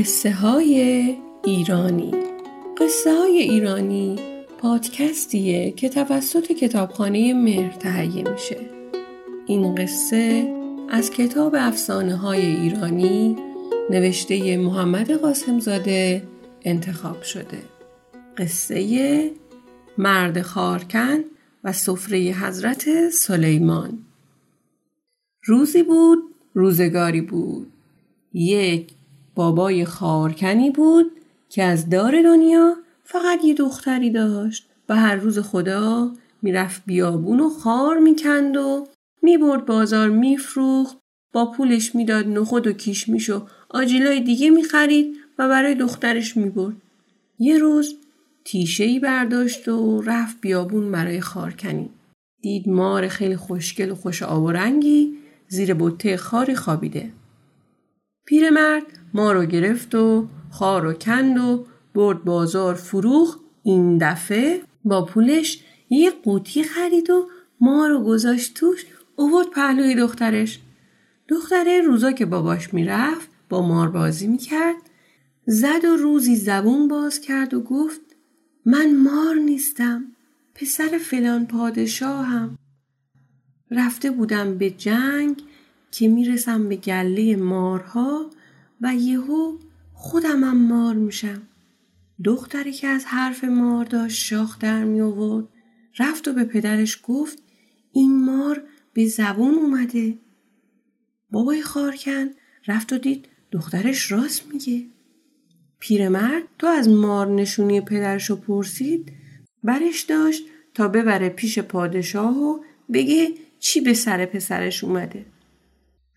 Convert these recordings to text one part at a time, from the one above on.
قصه های ایرانی. قصه های ایرانی پادکستیه که توسط کتابخانه مهر تهیه میشه. این قصه از کتاب افسانه های ایرانی نوشته محمد قاسمزاده انتخاب شده. قصه مرد خارکن و سفره حضرت سلیمان. روزی بود روزگاری بود. یک بابای خارکنی بود که از دار دنیا فقط یه دختری داشت. و هر روز خدا می‌رفت بیابون و خار می‌کند و می‌برد بازار میفروخت. با پولش می‌داد نخود و کیشمیش و آجیلای دیگه می‌خرید و برای دخترش می‌برد. یه روز تیشه ای برداشت و رفت بیابون برای خارکنی. دید مار خیلی خوشگل و خوش آب و رنگی زیر بطه خاری خوابیده. پیرمرد ما رو گرفت و خار و کند و برد بازار فروخ این دفعه با پولش یه قوطی خرید و ما رو گذاشت توش اوورد پهلوی دخترش. دختره روزا که باباش می‌رفت با مار بازی می‌کرد زد و روزی زبون باز کرد و گفت من مار نیستم پسر فلان پادشاهم. رفته بودم به جنگ که می‌رسم به گله مارها و یهو خودمم مار میشم. دختری که از حرف مار داشت شاخ در می آورد رفت و به پدرش گفت این مار به زبون اومده. بابای خارکن رفت و دید دخترش راست میگه. پیرمرد تو از مار نشونی پدرشو پرسید برش داشت تا ببره پیش پادشاه و بگه چی به سر پسرش اومده.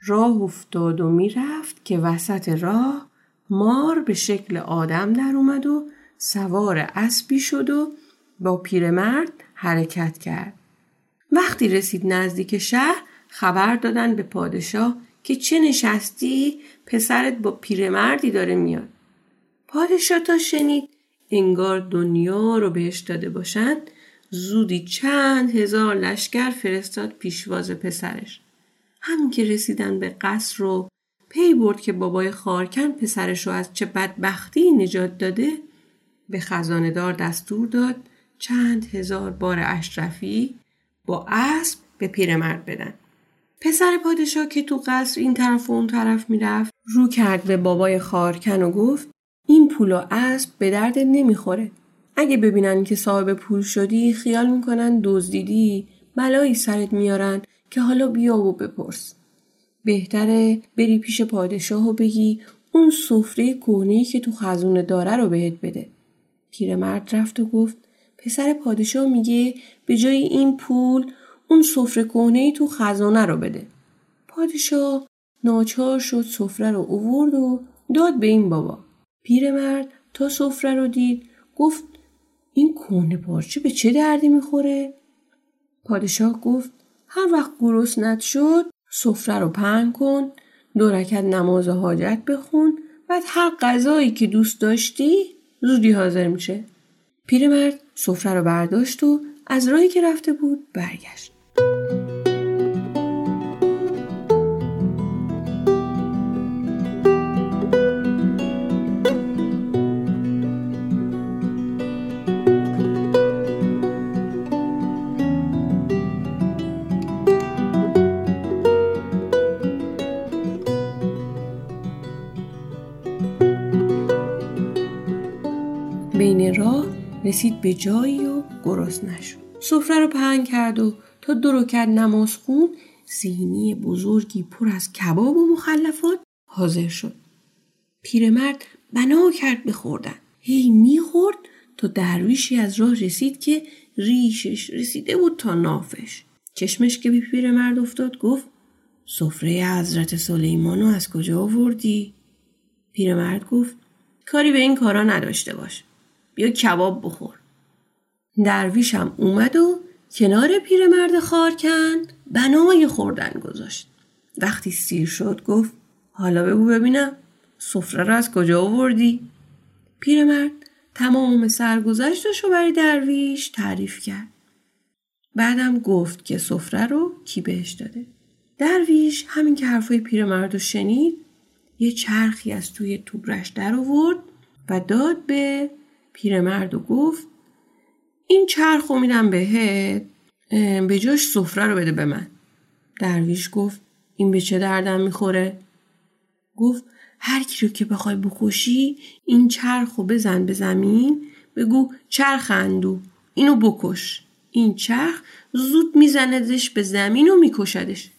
راه افتاد و می‌رفت که وسط راه مار به شکل آدم در اومد و سوار اسبی شد و با پیرمرد حرکت کرد. وقتی رسید نزدیک شهر خبر دادن به پادشاه که چه نشستی پسرت با پیرمردی داره میاد. پادشاه تا شنید انگار دنیا رو بهش داده باشند زودی چند هزار لشکر فرستاد پیشواز پسرش. همین که رسیدن به قصر رو پی برد که بابای خارکن پسرش رو از چه بدبختی نجات داده به خزاندار دستور داد چند هزار بار اشرفی با اسب به پیرمرد بدن. پسر پادشاه که تو قصر این طرف و اون طرف می‌رفت رو کرد به بابای خارکن و گفت این پول و اسب به درد نمی‌خوره. اگه ببینن که صاحب پول شدی خیال می‌کنن دزدیدی بلایی سرت میارن که حالا بیا و بپرس. بهتره بری پیش پادشاه و بگی اون سفره کهنه که تو خزونه داره رو بهت بده. پیرمرد رفت و گفت پسر پادشاه میگه به جای این پول اون سفره کهنه تو خزانه رو بده. پادشاه ناچار شد سفره رو اوورد و داد به این بابا. پیرمرد تا سفره رو دید گفت این کهنه پارچه به چه دردی می‌خوره؟ پادشاه گفت هر وقت گرسنت شد سفره رو پهن کن دو رکت نماز حاجت بخون. بعد هر غذایی که دوست داشتی زودی حاضر میشه. پیرمرد سفره رو برداشت و از راهی که رفته بود برگشت. رسید به جایی و گرست نشد. سفره رو پهن کرد و تا دو رکت نماز خون سینی بزرگی پر از کباب و مخلفات حاضر شد. پیرمرد بنا کرد بخوردن هی می‌خورد تا درویشی از راه رسید که ریشش رسیده بود تا نافش. چشمش که به پیرمرد افتاد گفت سفره حضرت سلیمانو از کجا آوردی؟ پیرمرد گفت کاری به این کارا نداشته باش. بیا کباب بخور. درویشم اومد و کنار پیرمرد خار کند بنای خوردن گذاشت. وقتی سیر شد گفت حالا بگو ببینم سفره را از کجا آوردی؟ پیرمرد تمام سرگذشتش رو برای درویش تعریف کرد. بعدم گفت که سفره رو کی بهش داده. درویش همین که حرفای پیرمرد رو شنید یه چرخی از توی توبرش در آورد و داد به پیرمرد و گفت این چرخ رو میدم بهت به جاش سفره رو بده به من. درویش گفت این به چه دردم می‌خوره؟ گفت هر کی رو که بخوای بکشی این چرخ رو بزن به زمین بگو چرخ اندو اینو بکش. این چرخ زود میزندش به زمین و میکشدش.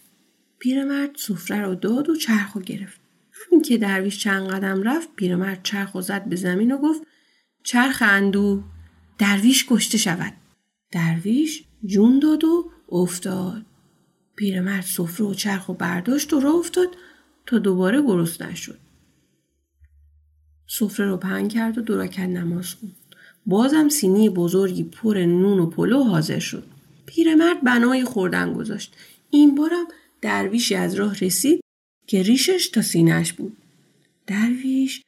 پیرمرد سفره رو داد و چرخ رو گرفت. همین که درویش چند قدم رفت پیرمرد چرخ رو زد به زمین و گفت چرخ اندو. درویش کشته شود. درویش جون داد و افتاد. پیرمرد سفره و چرخ و برداشت و راه افتاد تا دوباره گرست نشد. سفره رو پهن کرد و دوراکت نماز خوند. بازم سینی بزرگی پر نون و پلو حاضر شد. پیرمرد بنای خوردن گذاشت. این بارم درویشی از راه رسید که ریشش تا سینهش بود. درویش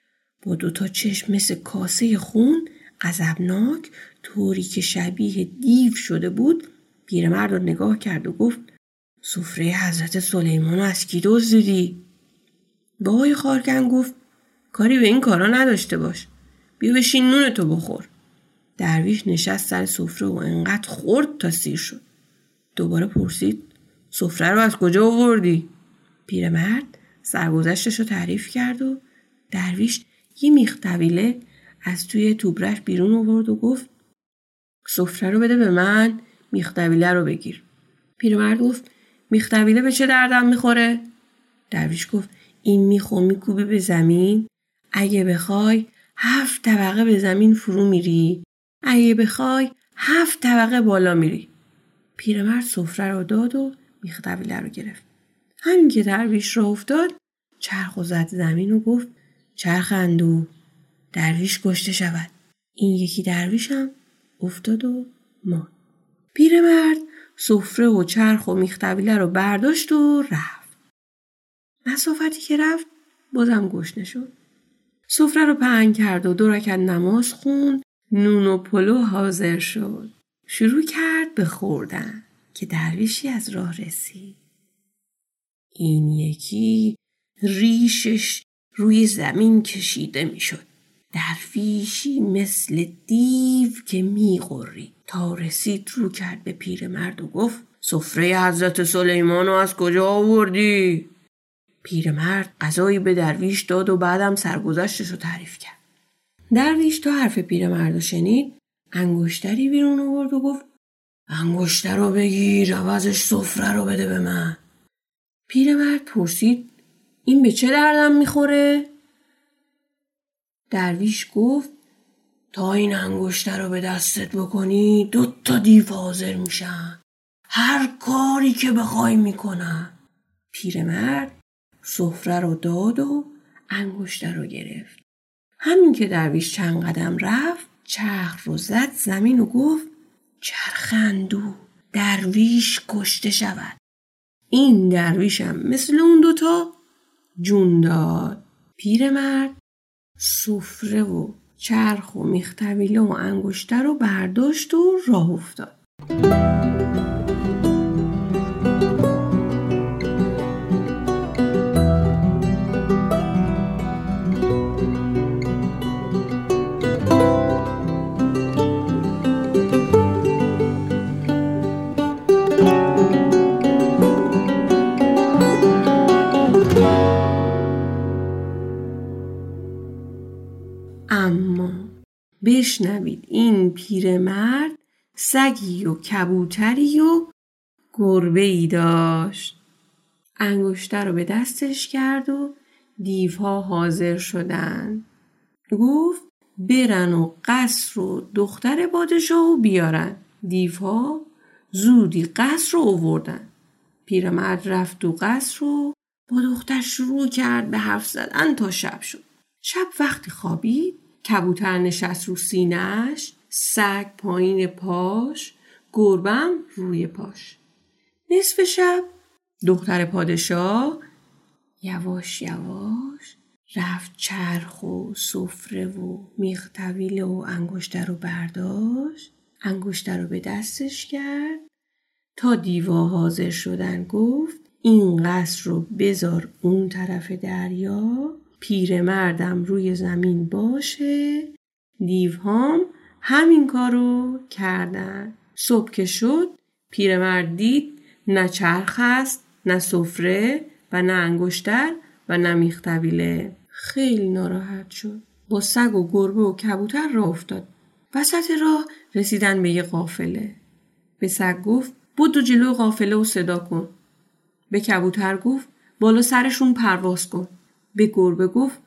با دوتا چشم مثل کاسه خون غضبناک طوری که شبیه دیو شده بود پیرمرد رو نگاه کرد و گفت سفره حضرت سلیمان از کی دزدیدی؟ بابای خارکن گفت کاری به این کارا نداشته باش بیا بشین نون تو بخور. درویش نشست سر سفره و انقدر خورد تا سیر شد. دوباره پرسید سفره رو از کجا آوردی؟ پیرمرد سرگذشتش رو تعریف کرد و درویش یه میخ طویله از توی توبرش بیرون آورد و گفت سفره رو بده به من میخ طویله رو بگیر. پیرمرد گفت میخ طویله به چه دردم می‌خوره؟ درویش گفت این میخو میکوبی به زمین. اگه بخوای هفت طبقه به زمین فرو میری. اگه بخوای هفت طبقه بالا میری. پیرمرد سفره رو داد و میخ طویله رو گرفت. همین که درویش را افتاد چرخ و زد زمین و گفت چرخ اندو درویش کشته شود. این یکی درویشم افتاد و ما پیرمرد سفره و چرخ و میختبیله رو برداشت و رفت. مسافتی که رفت بازم گشنه شد. سفره رو پهن کرد و دو رکت نماز خوند نون و پلو حاضر شد. شروع کرد به خوردن که درویشی از راه رسید. این یکی ریشش روی زمین کشیده می‌شد. درویشی مثل دیو که میغوری تا رسید رو کرد به پیرمرد و گفت سفره حضرت سلیمان از کجا آوردی؟ پیرمرد غذایی به درویش داد و بعدم سرگذشتش رو تعریف کرد. درویش تا حرف پیرمرد رو شنید انگشتری بیرون آورد و گفت انگشتر رو بگیر عوضش سفره رو بده به من. پیرمرد پرسید این به چه دردم می‌خوره؟ درویش گفت تا این انگشتر رو به دستت بکنی دو تا دیو حاضر میشن. هر کاری که بخوای می‌کنن. پیرمرد سفره رو داد و انگشتر رو گرفت. همین که درویش چند قدم رفت چرخ رو زد زمین و گفت چرخندو درویش کشته شود. این درویشم مثل اون دوتا جون داد پیرمرد سفره و چرخ و میختویله و انگشتر رو برداشت و راه افتاد. بشنوید این پیرمرد سگی و کبوتری و گربه ای داشت. انگشتر رو به دستش کرد و دیوها حاضر شدن. گفت برن و قصر و دختر پادشاه بیارن. دیوها زودی قصر رو اووردن پیرمرد رفت و قصر رو با دختر شروع کرد به حرف زدن تا شب شد. شب وقتی خوابید کبوتر نشست رو سینهش سگ پایین پاش گربم روی پاش. نصف شب دختر پادشاه یواش یواش رفت چرخ و سفره و میخ طویله و انگشتر رو برداشت. انگشتر رو به دستش کرد. تا دیوا حاضر شدن گفت این قصر رو بذار اون طرف دریا. پیرمردم روی زمین باشه. دیوهام همین کارو کردن. صبح که شد پیرمرد دید نه چرخ است نه سفره و نه انگشتر و نه میختویله خیلی ناراحت شد. با سگ و گربه و کبوتر راه افتاد. وسط راه رسیدن به یه قافله. به سگ گفت بود جلو قافله و صدا کن. به کبوتر گفت بالا سرشون پرواز کن. به گربه گفت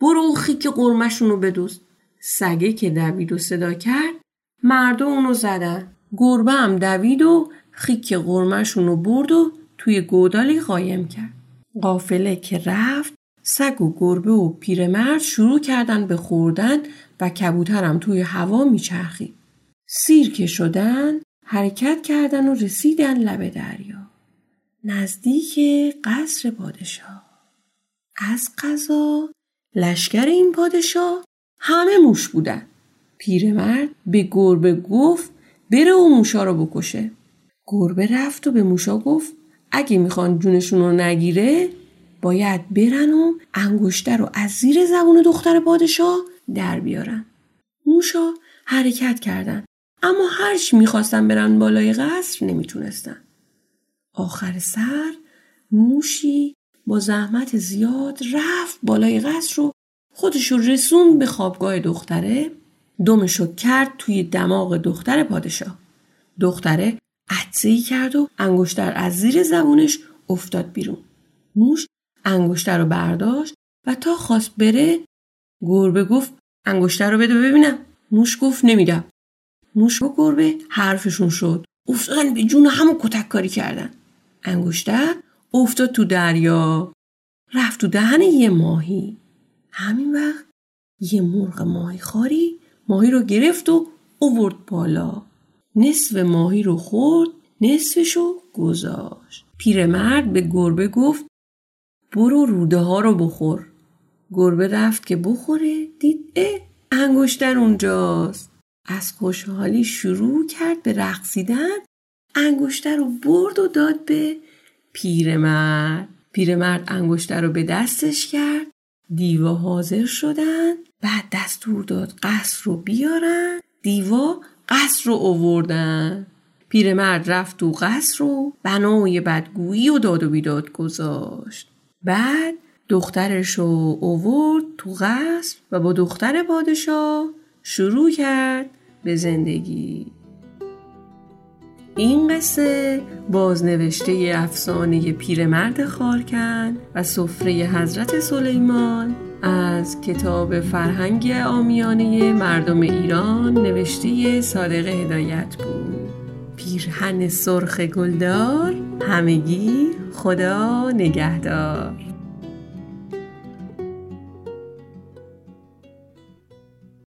برو اون خیک قرمشون رو بدوز. سگه که دوید و صدا کرد مردا اونو زدن. گربه هم دوید و خیک قرمشون رو برد و توی گودالی قایم کرد. قافله که رفت سگ و گربه و پیرمرد شروع کردن به خوردن و کبوترم توی هوا میچرخید سیر که شدن حرکت کردن و رسیدن لب دریا. نزدیک قصر پادشاه. از قضا لشکر این پادشاه همه موش بودن. پیرمرد به گربه گفت بره و موشا رو بکشه. گربه رفت و به موشا گفت اگه می‌خوان جونشون رو نگیره باید برن و انگشتر رو از زیر زبون دختر پادشاه در بیارن. موشا حرکت کردن اما هرچی می‌خواستن برن بالای قصر نمی‌تونستن. آخر سر موشی با زحمت زیاد رفت بالای قصر رو خودشو رسون به خوابگاه دختره. دمشو کرد توی دماغ دختر پادشاه. دختره عدسهی کرد و انگشتر از زیر زبونش افتاد بیرون. موش انگشتر رو برداشت و تا خواست بره گربه گفت انگشتر رو بده ببینم. موش گفت نمیدم. موش و گربه حرفشون شد. افتادن به جون همون کتک کاری کردن. انگشتر افتاد تو دریا رفت تو دهن یه ماهی. همین وقت یه مرغ ماهی خاری ماهی رو گرفت و اوورد بالا. نصف ماهی رو خورد نصفشو گذاشت. پیرمرد به گربه گفت برو روده ها رو بخور. گربه رفت که بخوره دید اه انگشتر اونجاست. از خوشحالی شروع کرد به رقصیدن انگشتر رو برد و داد به پیرمرد. پیرمرد انگشتر رو به دستش کرد. دیوا حاضر شدن. بعد دستور داد قصر رو بیارن. دیوا قصر رو اووردن پیرمرد رفت تو قصر رو بنای بدگویی و داد و بیداد گذاشت. بعد دخترش رو اوورد تو قصر و با دختر پادشاه شروع کرد به زندگی. این قصه بازنوشته افسانه پیرمرد خارکن و سفره حضرت سلیمان از کتاب فرهنگ آمیانه مردم ایران نوشته صادق هدایت بود. پیرهن سرخ گلدار همگی خدا نگهدار.